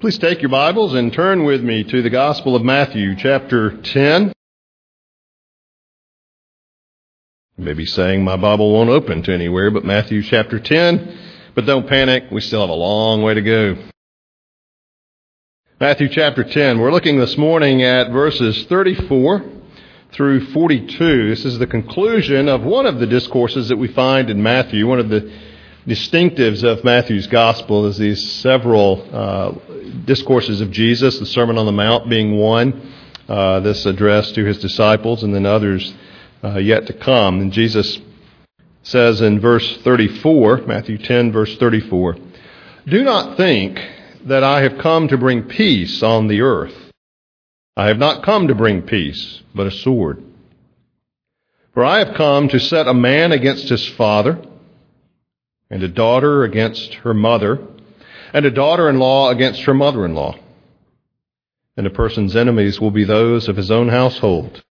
Please take your Bibles and turn with me to the Gospel of Matthew, chapter 10. Maybe saying my Bible won't open to anywhere but Matthew chapter 10, but don't panic, we still have a long way to go. Matthew chapter 10, we're looking this morning at verses 34 through 42. This is the conclusion of one of the discourses that we find in Matthew, one of the distinctives of Matthew's gospel is these several uh, discourses of Jesus, the Sermon on the Mount being one, uh, this address to his disciples, and then others uh, yet to come. And Jesus says in verse 34, Matthew 10, verse 34, Do not think that I have come to bring peace on the earth. I have not come to bring peace, but a sword. For I have come to set a man against his father and a daughter against her mother, and a daughter in law against her mother in law. And a person's enemies will be those of his own household.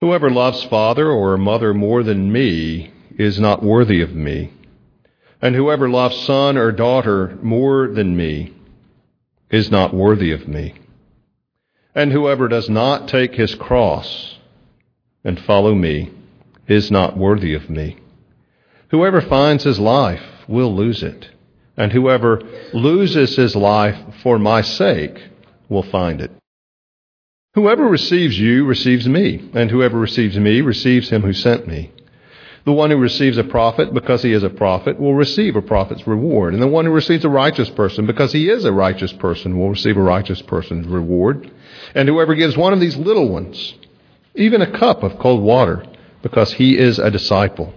Whoever loves father or mother more than me is not worthy of me. And whoever loves son or daughter more than me is not worthy of me. And whoever does not take his cross and follow me is not worthy of me. Whoever finds his life will lose it, and whoever loses his life for my sake will find it. Whoever receives you receives me, and whoever receives me receives him who sent me. The one who receives a prophet because he is a prophet will receive a prophet's reward, and the one who receives a righteous person because he is a righteous person will receive a righteous person's reward. And whoever gives one of these little ones even a cup of cold water because he is a disciple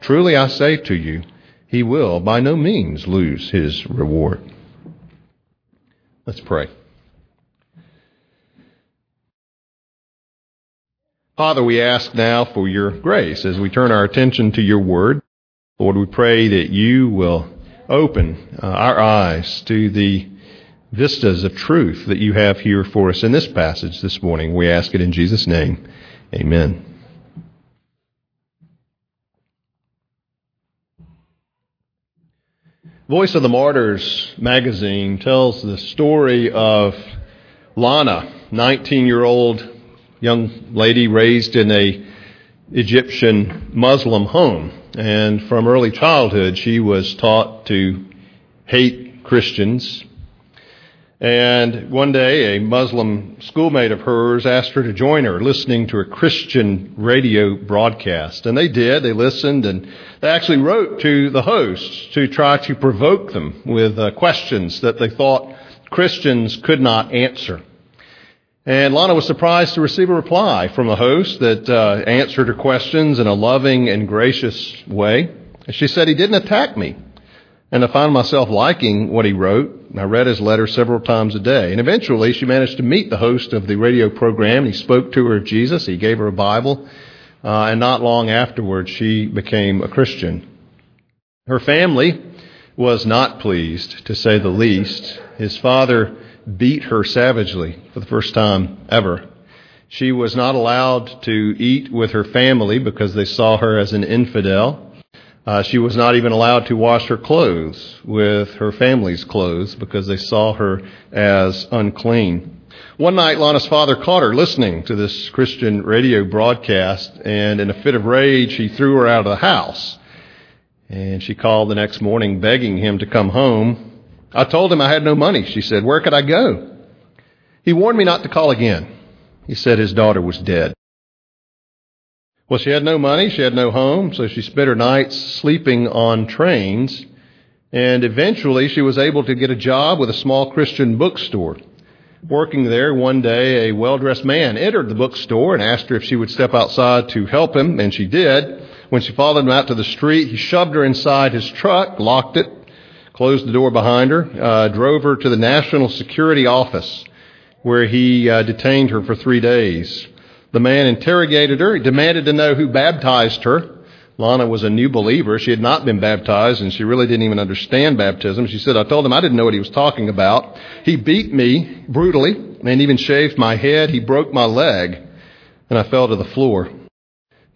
Truly I say to you, he will by no means lose his reward. Let's pray. Father, we ask now for your grace as we turn our attention to your word. Lord, we pray that you will open uh, our eyes to the vistas of truth that you have here for us in this passage this morning. We ask it in Jesus' name. Amen. Voice of the Martyrs magazine tells the story of Lana, 19 year old young lady raised in a Egyptian Muslim home. And from early childhood, she was taught to hate Christians and one day, a Muslim schoolmate of hers asked her to join her listening to a Christian radio broadcast. And they did. They listened and they actually wrote to the hosts to try to provoke them with uh, questions that they thought Christians could not answer. And Lana was surprised to receive a reply from the host that uh, answered her questions in a loving and gracious way. And She said, He didn't attack me. And I found myself liking what he wrote. I read his letter several times a day. And eventually she managed to meet the host of the radio program. He spoke to her of Jesus. He gave her a Bible. Uh, and not long afterwards, she became a Christian. Her family was not pleased, to say the least. His father beat her savagely for the first time ever. She was not allowed to eat with her family because they saw her as an infidel. Uh, she was not even allowed to wash her clothes with her family's clothes because they saw her as unclean. One night, Lana's father caught her listening to this Christian radio broadcast, and in a fit of rage, he threw her out of the house. And she called the next morning begging him to come home. I told him I had no money, she said. Where could I go? He warned me not to call again. He said his daughter was dead. Well, she had no money, she had no home, so she spent her nights sleeping on trains. And eventually she was able to get a job with a small Christian bookstore. Working there one day, a well dressed man entered the bookstore and asked her if she would step outside to help him, and she did. When she followed him out to the street, he shoved her inside his truck, locked it, closed the door behind her, uh, drove her to the National Security Office where he uh, detained her for three days. The man interrogated her, he demanded to know who baptized her. Lana was a new believer. She had not been baptized and she really didn't even understand baptism. She said, I told him I didn't know what he was talking about. He beat me brutally and even shaved my head. He broke my leg and I fell to the floor.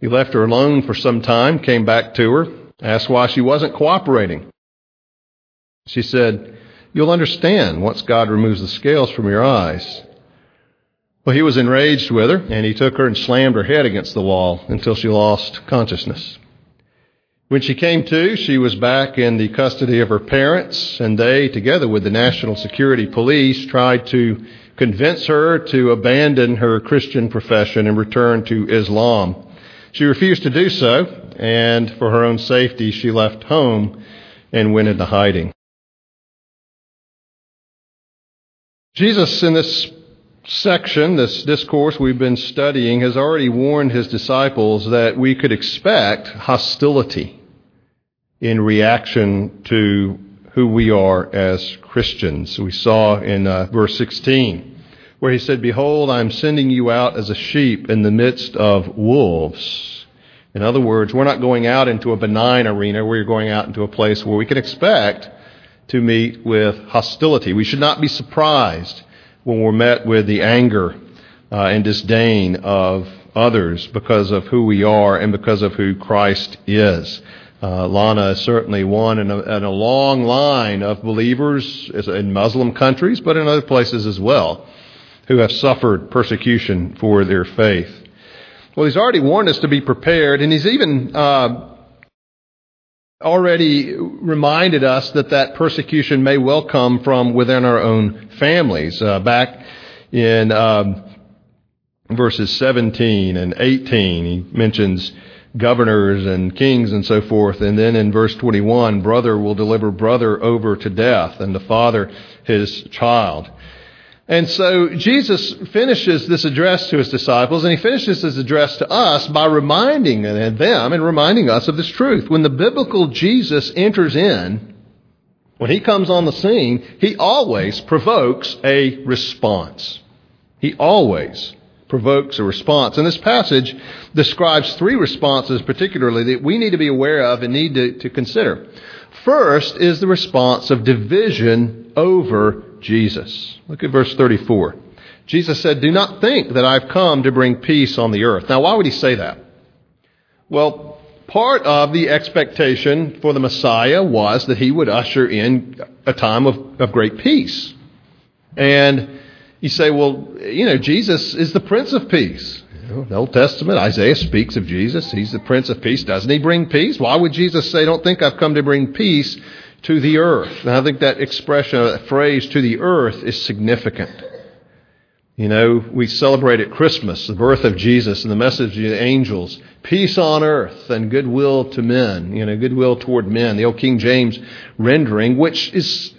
He left her alone for some time, came back to her, asked why she wasn't cooperating. She said, You'll understand once God removes the scales from your eyes. Well, he was enraged with her, and he took her and slammed her head against the wall until she lost consciousness. When she came to, she was back in the custody of her parents, and they, together with the National Security Police, tried to convince her to abandon her Christian profession and return to Islam. She refused to do so, and for her own safety, she left home and went into hiding. Jesus, in this section, this discourse we've been studying, has already warned his disciples that we could expect hostility in reaction to who we are as Christians. We saw in uh, verse 16 where he said, Behold, I'm sending you out as a sheep in the midst of wolves. In other words, we're not going out into a benign arena. We're going out into a place where we can expect to meet with hostility. We should not be surprised when we're met with the anger uh, and disdain of others because of who we are and because of who Christ is. Uh, Lana is certainly one in a, in a, long line of believers in Muslim countries, but in other places as well, who have suffered persecution for their faith. Well, he's already warned us to be prepared, and he's even uh, already reminded us that that persecution may well come from within our own families. Uh, back in um, verses 17 and 18, he mentions governors and kings and so forth. And then in verse 21, brother will deliver brother over to death, and the father his child. And so Jesus finishes this address to his disciples, and he finishes his address to us by reminding them and reminding us of this truth. When the biblical Jesus enters in, when he comes on the scene, he always provokes a response. He always provokes a response. And this passage describes three responses, particularly, that we need to be aware of and need to, to consider. First is the response of division over Jesus. Look at verse 34. Jesus said, Do not think that I've come to bring peace on the earth. Now, why would he say that? Well, part of the expectation for the Messiah was that he would usher in a time of, of great peace. And you say, well, you know, Jesus is the Prince of Peace. The Old Testament, Isaiah speaks of Jesus. He's the Prince of Peace. Doesn't he bring peace? Why would Jesus say, don't think I've come to bring peace to the earth? And I think that expression, that phrase, to the earth, is significant. You know, we celebrate at Christmas the birth of Jesus and the message of the angels peace on earth and goodwill to men, you know, goodwill toward men. The old King James rendering, which is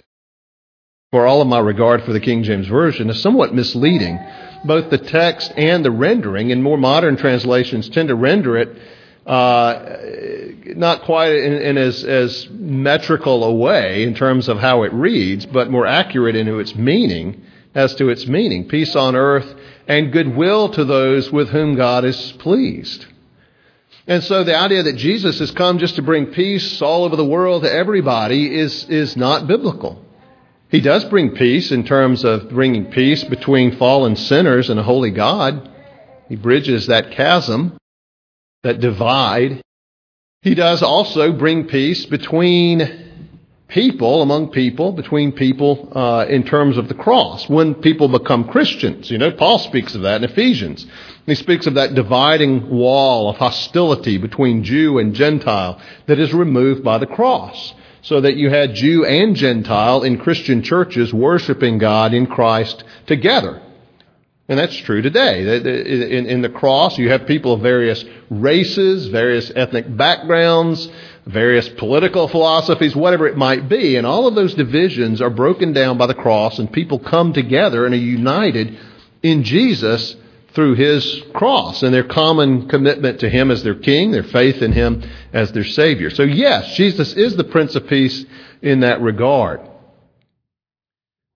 for all of my regard for the King James Version, is somewhat misleading. Both the text and the rendering in more modern translations tend to render it uh, not quite in, in as, as, metrical a way in terms of how it reads, but more accurate in its meaning as to its meaning. Peace on earth and goodwill to those with whom God is pleased. And so the idea that Jesus has come just to bring peace all over the world to everybody is, is not biblical. He does bring peace in terms of bringing peace between fallen sinners and a holy God. He bridges that chasm, that divide. He does also bring peace between people, among people, between people uh, in terms of the cross. When people become Christians, you know, Paul speaks of that in Ephesians. He speaks of that dividing wall of hostility between Jew and Gentile that is removed by the cross so that you had Jew and Gentile in Christian churches worshiping God in Christ together. And that's true today. In the cross, you have people of various races, various ethnic backgrounds, various political philosophies, whatever it might be. And all of those divisions are broken down by the cross, and people come together and are united in Jesus through his cross and their common commitment to him as their king, their faith in him as their savior. So yes, Jesus is the Prince of Peace in that regard.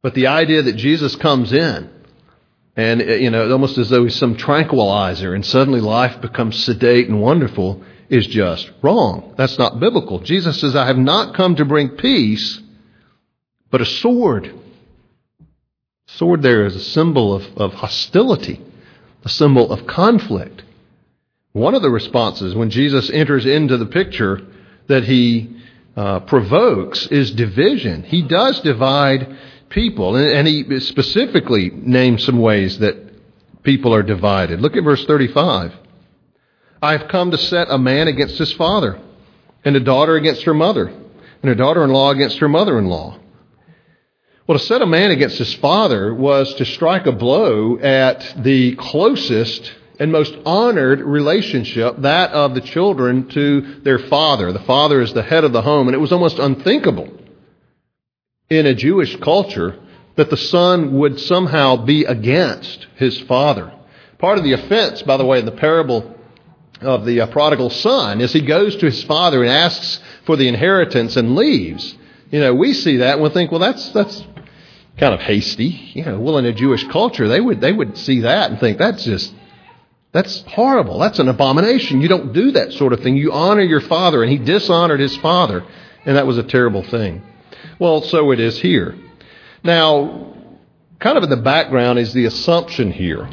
But the idea that Jesus comes in and you know, almost as though he's some tranquilizer, and suddenly life becomes sedate and wonderful, is just wrong. That's not biblical. Jesus says, I have not come to bring peace, but a sword. Sword there is a symbol of, of hostility, a symbol of conflict. One of the responses when Jesus enters into the picture that he uh, provokes is division. He does divide people, and, he specifically names some ways that people are divided. Look at verse 35. I have come to set a man against his father, and a daughter against her mother, and a daughter in law against her mother in law. Well, to set a man against his father was to strike a blow at the closest and most honored relationship, that of the children to their father. The father is the head of the home, and it was almost unthinkable in a Jewish culture that the son would somehow be against his father. Part of the offense, by the way, in the parable of the uh, prodigal son is he goes to his father and asks for the inheritance and leaves. You know, we see that and we think, well, that's that's kind of hasty. You know, well, in a Jewish culture, they would they would see that and think that's just that's horrible. That's an abomination. You don't do that sort of thing. You honor your father, and he dishonored his father, and that was a terrible thing. Well, so it is here. Now, kind of in the background is the assumption here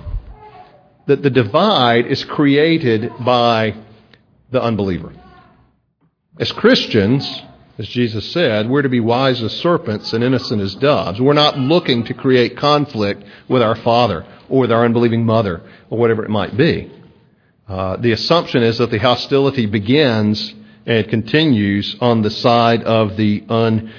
that the divide is created by the unbeliever. As Christians, as Jesus said, we're to be wise as serpents and innocent as doves. We're not looking to create conflict with our father or with our unbelieving mother or whatever it might be. Uh, the assumption is that the hostility begins and continues on the side of the unbeliever.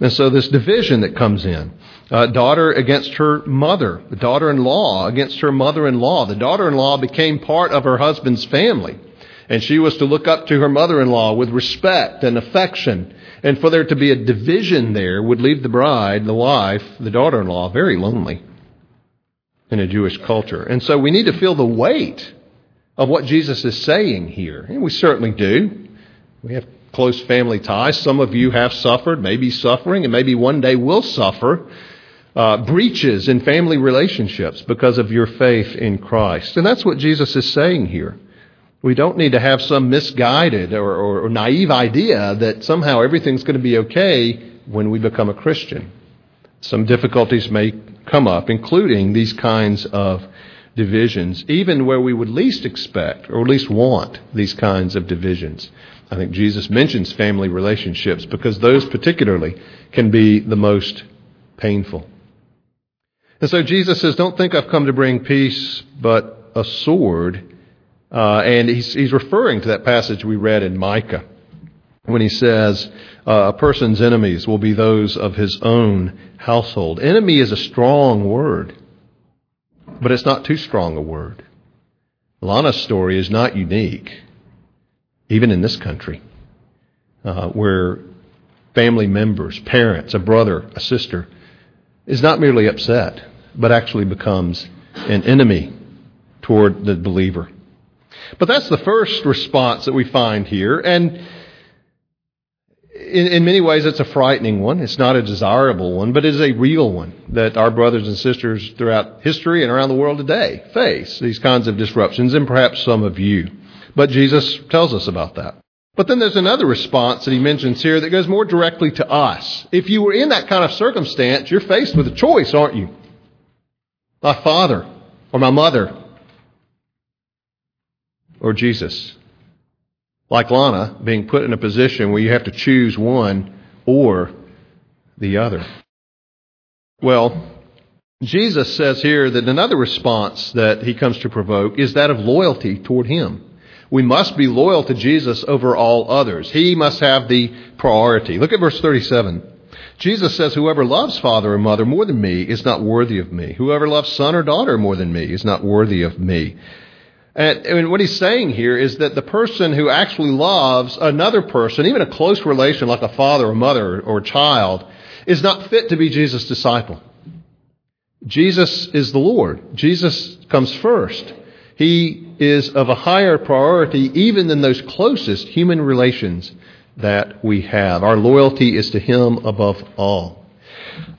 And so this division that comes in, uh, daughter against her mother, the daughter-in-law against her mother-in-law. The daughter-in-law became part of her husband's family. And she was to look up to her mother-in-law with respect and affection. And for there to be a division there would leave the bride, the wife, the daughter-in-law very lonely in a Jewish culture. And so we need to feel the weight of what Jesus is saying here. And we certainly do. We have close family ties. Some of you have suffered, maybe suffering, and maybe one day will suffer uh, breaches in family relationships because of your faith in Christ. And that's what Jesus is saying here. We don't need to have some misguided or, or, or naive idea that somehow everything's going to be okay when we become a Christian. Some difficulties may come up, including these kinds of divisions, even where we would least expect or least want these kinds of divisions. I think Jesus mentions family relationships because those particularly can be the most painful. And so Jesus says, Don't think I've come to bring peace, but a sword. Uh, and he's, he's referring to that passage we read in Micah when he says, uh, A person's enemies will be those of his own household. Enemy is a strong word, but it's not too strong a word. Lana's story is not unique, even in this country, uh, where family members, parents, a brother, a sister, is not merely upset, but actually becomes an enemy toward the believer. But that's the first response that we find here. And in, in, many ways, it's a frightening one. It's not a desirable one, but it is a real one that our brothers and sisters throughout history and around the world today face these kinds of disruptions, and perhaps some of you. But Jesus tells us about that. But then there's another response that he mentions here that goes more directly to us. If you were in that kind of circumstance, you're faced with a choice, aren't you? My father or my mother or Jesus. Like Lana, being put in a position where you have to choose one or the other. Well, Jesus says here that another response that he comes to provoke is that of loyalty toward him. We must be loyal to Jesus over all others. He must have the priority. Look at verse 37. Jesus says, Whoever loves father or mother more than me is not worthy of me. Whoever loves son or daughter more than me is not worthy of me. And, what he's saying here is that the person who actually loves another person, even a close relation like a father or mother or a child, is not fit to be Jesus' disciple. Jesus is the Lord. Jesus comes first. He is of a higher priority even than those closest human relations that we have. Our loyalty is to Him above all.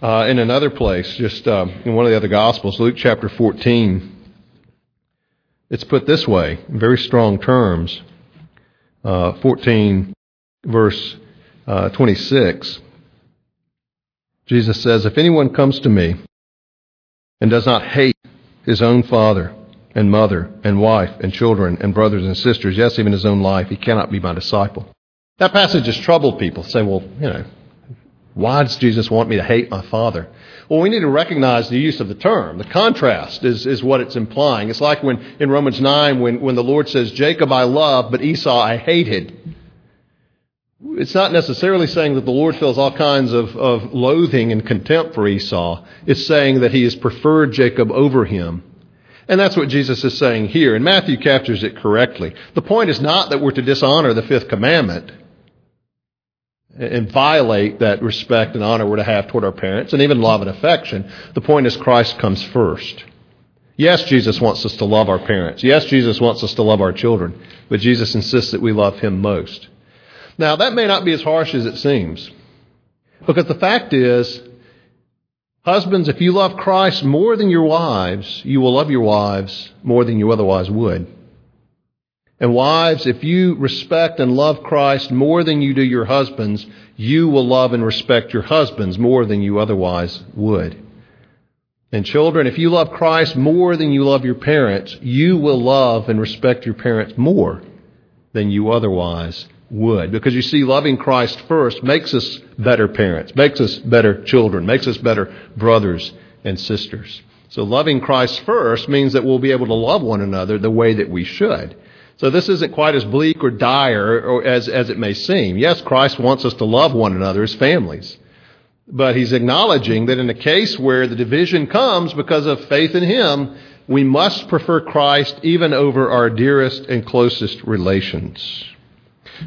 Uh, in another place, just uh, in one of the other Gospels, Luke chapter 14, it's put this way, in very strong terms. Uh, 14, verse uh, 26. Jesus says, If anyone comes to me and does not hate his own father and mother and wife and children and brothers and sisters, yes, even his own life, he cannot be my disciple. That passage has troubled people. Say, well, you know, why does Jesus want me to hate my father? Well, we need to recognize the use of the term. The contrast is, is what it's implying. It's like when in Romans 9 when, when the Lord says, Jacob I love, but Esau I hated. It's not necessarily saying that the Lord feels all kinds of, of loathing and contempt for Esau. It's saying that he has preferred Jacob over him. And that's what Jesus is saying here. And Matthew captures it correctly. The point is not that we're to dishonor the fifth commandment and violate that respect and honor we're to have toward our parents and even love and affection. The point is Christ comes first. Yes, Jesus wants us to love our parents. Yes, Jesus wants us to love our children. But Jesus insists that we love him most. Now, that may not be as harsh as it seems. Because the fact is, husbands, if you love Christ more than your wives, you will love your wives more than you otherwise would. And wives, if you respect and love Christ more than you do your husbands, you will love and respect your husbands more than you otherwise would. And children, if you love Christ more than you love your parents, you will love and respect your parents more than you otherwise would. Because you see, loving Christ first makes us better parents, makes us better children, makes us better brothers and sisters. So loving Christ first means that we'll be able to love one another the way that we should. So this isn't quite as bleak or dire or as, as it may seem. Yes, Christ wants us to love one another as families. But he's acknowledging that in a case where the division comes because of faith in him, we must prefer Christ even over our dearest and closest relations.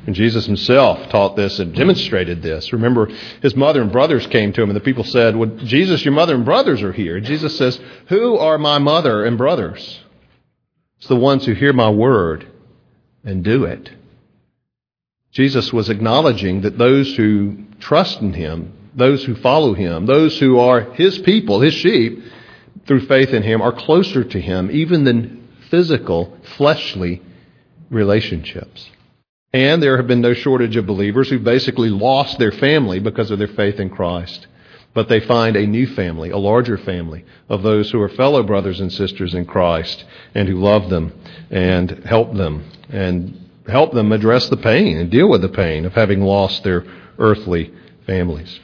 And Jesus himself taught this and demonstrated this. Remember, his mother and brothers came to him, and the people said, Well, Jesus, your mother and brothers are here. And Jesus says, Who are my mother and brothers? It's the ones who hear my word and do it. Jesus was acknowledging that those who trust in him, those who follow him, those who are his people, his sheep, through faith in him, are closer to him even than physical, fleshly relationships. And there have been no shortage of believers who basically lost their family because of their faith in Christ. But they find a new family, a larger family of those who are fellow brothers and sisters in Christ and who love them and help them and help them address the pain and deal with the pain of having lost their earthly families.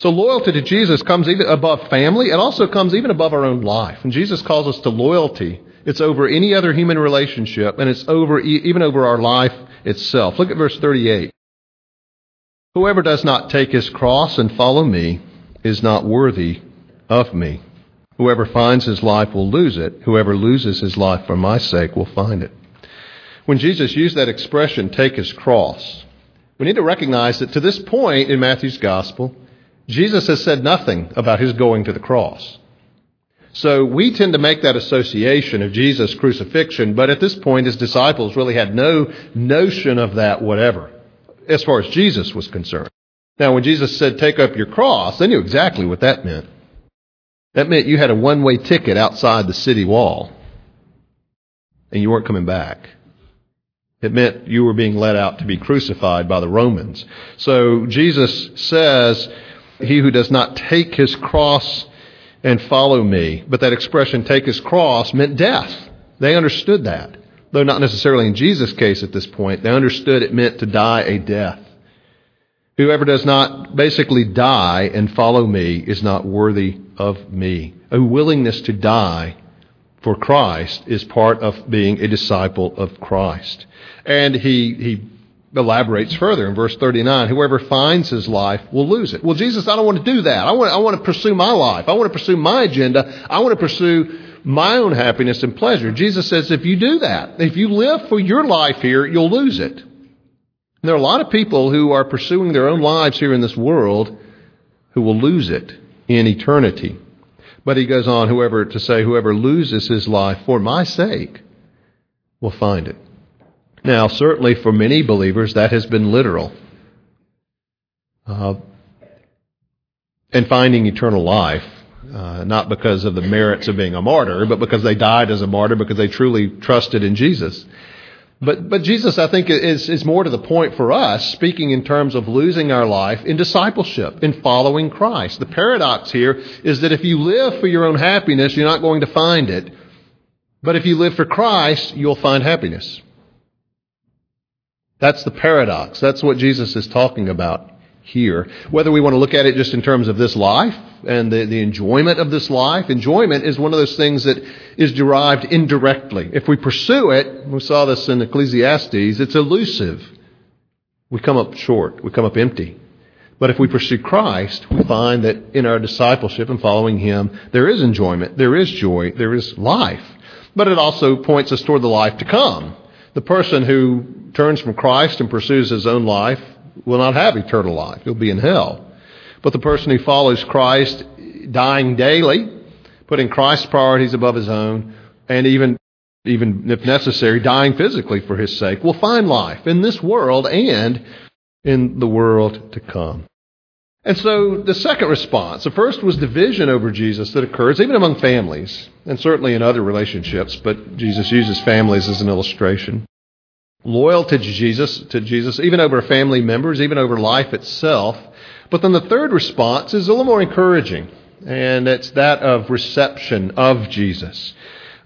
So loyalty to Jesus comes even above family. It also comes even above our own life. And Jesus calls us to loyalty. It's over any other human relationship, and it's over even over our life itself. Look at verse 38. Whoever does not take his cross and follow me is not worthy of me. Whoever finds his life will lose it. Whoever loses his life for my sake will find it. When Jesus used that expression, take his cross, we need to recognize that to this point in Matthew's gospel, Jesus has said nothing about his going to the cross. So we tend to make that association of Jesus' crucifixion, but at this point, his disciples really had no notion of that whatever, as far as Jesus was concerned. Now, when Jesus said, take up your cross, they knew exactly what that meant. That meant you had a one way ticket outside the city wall, and you weren't coming back. It meant you were being led out to be crucified by the Romans. So Jesus says, He who does not take his cross and follow me. But that expression, take his cross, meant death. They understood that. Though not necessarily in Jesus' case at this point, they understood it meant to die a death. Whoever does not basically die and follow me is not worthy of me. A willingness to die for Christ is part of being a disciple of Christ. And he, he elaborates further in verse 39 whoever finds his life will lose it. Well, Jesus, I don't want to do that. I want, I want to pursue my life. I want to pursue my agenda. I want to pursue my own happiness and pleasure. Jesus says if you do that, if you live for your life here, you'll lose it. And there are a lot of people who are pursuing their own lives here in this world who will lose it in eternity. But he goes on, whoever to say, whoever loses his life for my sake will find it. Now, certainly for many believers, that has been literal. Uh, and finding eternal life, uh, not because of the merits of being a martyr, but because they died as a martyr because they truly trusted in Jesus. But, but Jesus, I think, is, is more to the point for us, speaking in terms of losing our life in discipleship, in following Christ. The paradox here is that if you live for your own happiness, you're not going to find it. But if you live for Christ, you'll find happiness. That's the paradox. That's what Jesus is talking about here. Whether we want to look at it just in terms of this life and the, the enjoyment of this life, enjoyment is one of those things that is derived indirectly. If we pursue it, we saw this in Ecclesiastes, it's elusive. We come up short, we come up empty. But if we pursue Christ, we find that in our discipleship and following Him, there is enjoyment, there is joy, there is life. But it also points us toward the life to come. The person who turns from Christ and pursues his own life will not have eternal life. He'll be in hell. But the person who follows Christ, dying daily, putting Christ's priorities above his own, and even, even if necessary, dying physically for his sake, will find life in this world and in the world to come. And so the second response, the first was division over Jesus that occurs even among families, and certainly in other relationships, but Jesus uses families as an illustration loyalty to Jesus, to Jesus, even over family members, even over life itself. But then the third response is a little more encouraging, and it's that of reception of Jesus.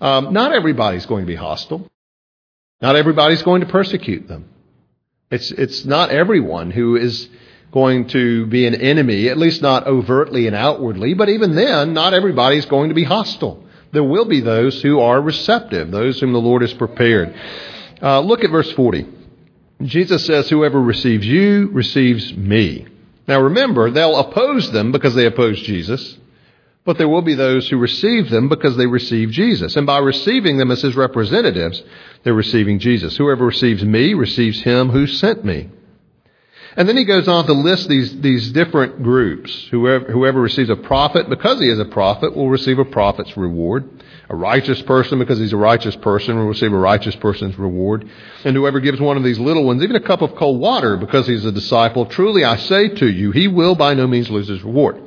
Um, not everybody's going to be hostile. Not everybody's going to persecute them. It's, it's not everyone who is going to be an enemy, at least not overtly and outwardly, but even then, not everybody's going to be hostile. There will be those who are receptive, those whom the Lord has prepared. Uh, look at verse 40. Jesus says, Whoever receives you receives me. Now remember, they'll oppose them because they oppose Jesus, but there will be those who receive them because they receive Jesus. And by receiving them as his representatives, they're receiving Jesus. Whoever receives me receives him who sent me. And then he goes on to list these, these different groups. Whoever, whoever receives a prophet, because he is a prophet, will receive a prophet's reward. A righteous person, because he's a righteous person, will receive a righteous person's reward. And whoever gives one of these little ones even a cup of cold water, because he's a disciple, truly I say to you, he will by no means lose his reward.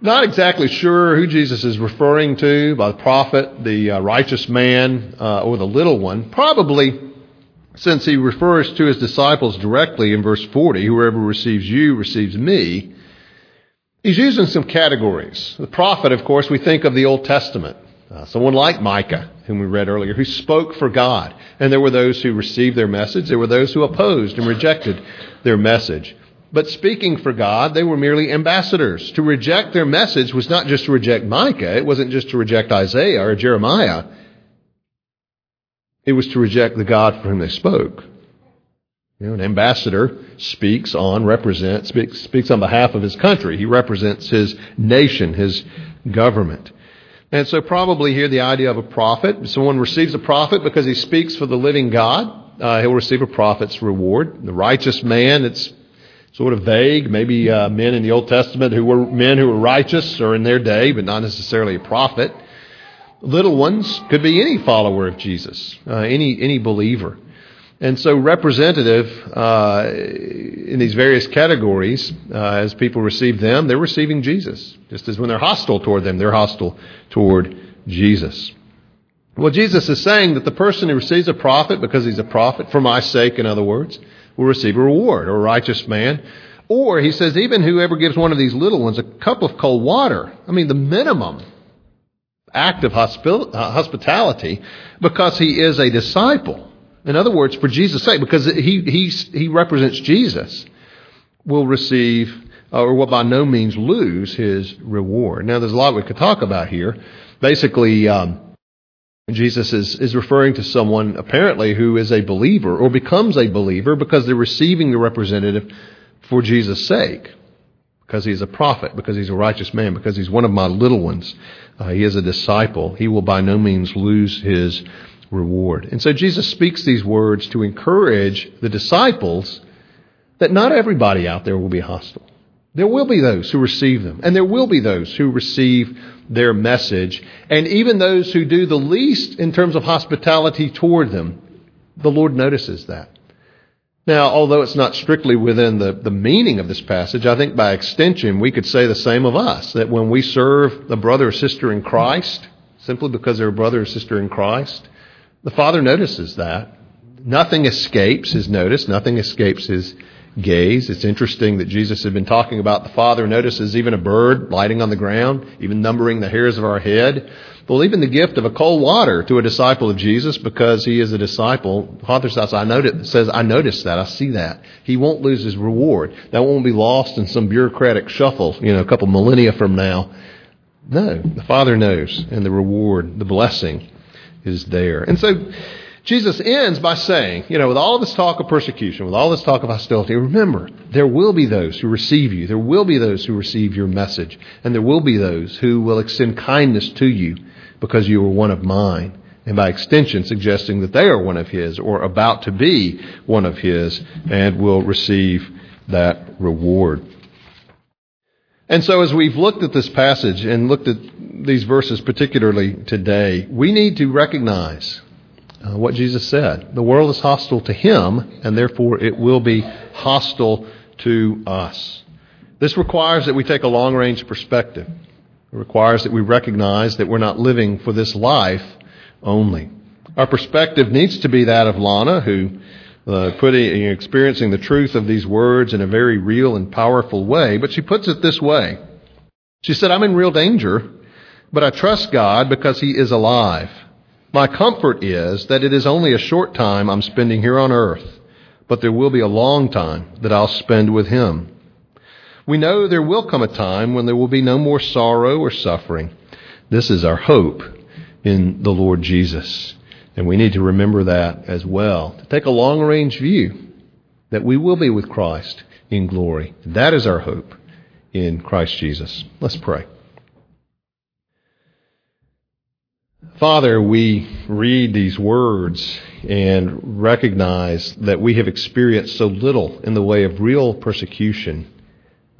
Not exactly sure who Jesus is referring to by the prophet, the uh, righteous man, uh, or the little one. Probably since he refers to his disciples directly in verse 40, whoever receives you receives me, he's using some categories. The prophet, of course, we think of the Old Testament. Uh, someone like Micah, whom we read earlier, who spoke for God. And there were those who received their message, there were those who opposed and rejected their message. But speaking for God, they were merely ambassadors. To reject their message was not just to reject Micah, it wasn't just to reject Isaiah or Jeremiah. It was to reject the God for whom they spoke. You know, an ambassador speaks on, represents, speaks, speaks on behalf of his country. He represents his nation, his government. And so probably here the idea of a prophet. Someone receives a prophet because he speaks for the living God. Uh, he'll receive a prophet's reward. The righteous man, it's sort of vague. Maybe uh, men in the Old Testament who were men who were righteous or in their day, but not necessarily a prophet little ones could be any follower of Jesus, uh, any any believer. And so, representative uh, in these various categories, uh, as people receive them, they're receiving Jesus. Just as when they're hostile toward them, they're hostile toward Jesus. Well, Jesus is saying that the person who receives a prophet, because he's a prophet, for my sake, in other words, will receive a reward, or a righteous man. Or, he says, even whoever gives one of these little ones a cup of cold water, I mean, the minimum act of uh, hospitality because he is a disciple. In other words, for Jesus' sake, because he, he, he represents Jesus, will receive uh, or will by no means lose his reward. Now, there's a lot we could talk about here. Basically, um, Jesus is, is referring to someone apparently who is a believer or becomes a believer because they're receiving the representative for Jesus' sake because he's a prophet, because he's a righteous man, because he's one of my little ones. Uh, he is a disciple. He will by no means lose his reward. And so Jesus speaks these words to encourage the disciples that not everybody out there will be hostile. There will be those who receive them, and there will be those who receive their message, and even those who do the least in terms of hospitality toward them. The Lord notices that. Now, although it's not strictly within the, the meaning of this passage, I think by extension we could say the same of us that when we serve a brother or sister in Christ, simply because they're a brother or sister in Christ, the Father notices that. Nothing escapes his notice, nothing escapes his gaze. It's interesting that Jesus had been talking about the Father notices even a bird lighting on the ground, even numbering the hairs of our head. Well, even the gift of a cold water to a disciple of Jesus because he is a disciple. Father says, I notice, says, I notice that. I see that. He won't lose his reward. That won't be lost in some bureaucratic shuffle, you know, a couple millennia from now. No, the Father knows, and the reward, the blessing is there. And so, Jesus ends by saying, you know, with all this talk of persecution, with all this talk of hostility, remember, there will be those who receive you. There will be those who receive your message. And there will be those who will extend kindness to you because you are one of mine. And by extension, suggesting that they are one of his or about to be one of his and will receive that reward. And so, as we've looked at this passage and looked at these verses particularly today, we need to recognize uh, what Jesus said. The world is hostile to him, and therefore it will be hostile to us. This requires that we take a long range perspective. It requires that we recognize that we're not living for this life only. Our perspective needs to be that of Lana, who uh, putting, experiencing the truth of these words in a very real and powerful way, but she puts it this way. She said, I'm in real danger, but I trust God because He is alive. My comfort is that it is only a short time I'm spending here on earth, but there will be a long time that I'll spend with Him. We know there will come a time when there will be no more sorrow or suffering. This is our hope in the Lord Jesus. And we need to remember that as well. To take a long range view that we will be with Christ in glory. That is our hope in Christ Jesus. Let's pray. Father, we read these words and recognize that we have experienced so little in the way of real persecution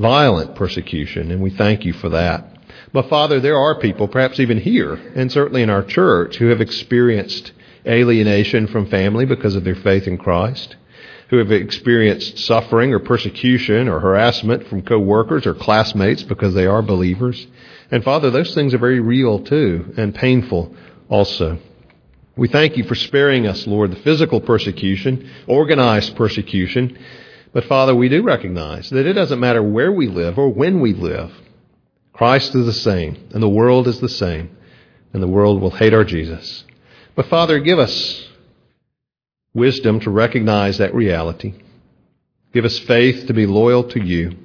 violent persecution, and we thank you for that. But Father, there are people, perhaps even here, and certainly in our church, who have experienced alienation from family because of their faith in Christ, who have experienced suffering or persecution or harassment from coworkers or classmates because they are believers. And Father, those things are very real too, and painful also. We thank you for sparing us, Lord, the physical persecution, organized persecution, but Father, we do recognize that it doesn't matter where we live or when we live. Christ is the same, and the world is the same, and the world will hate our Jesus. But Father, give us wisdom to recognize that reality. Give us faith to be loyal to you.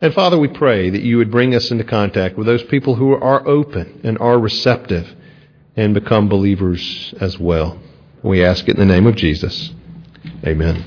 And Father, we pray that you would bring us into contact with those people who are open and are receptive and become believers as well. We ask it in the name of Jesus. Amen.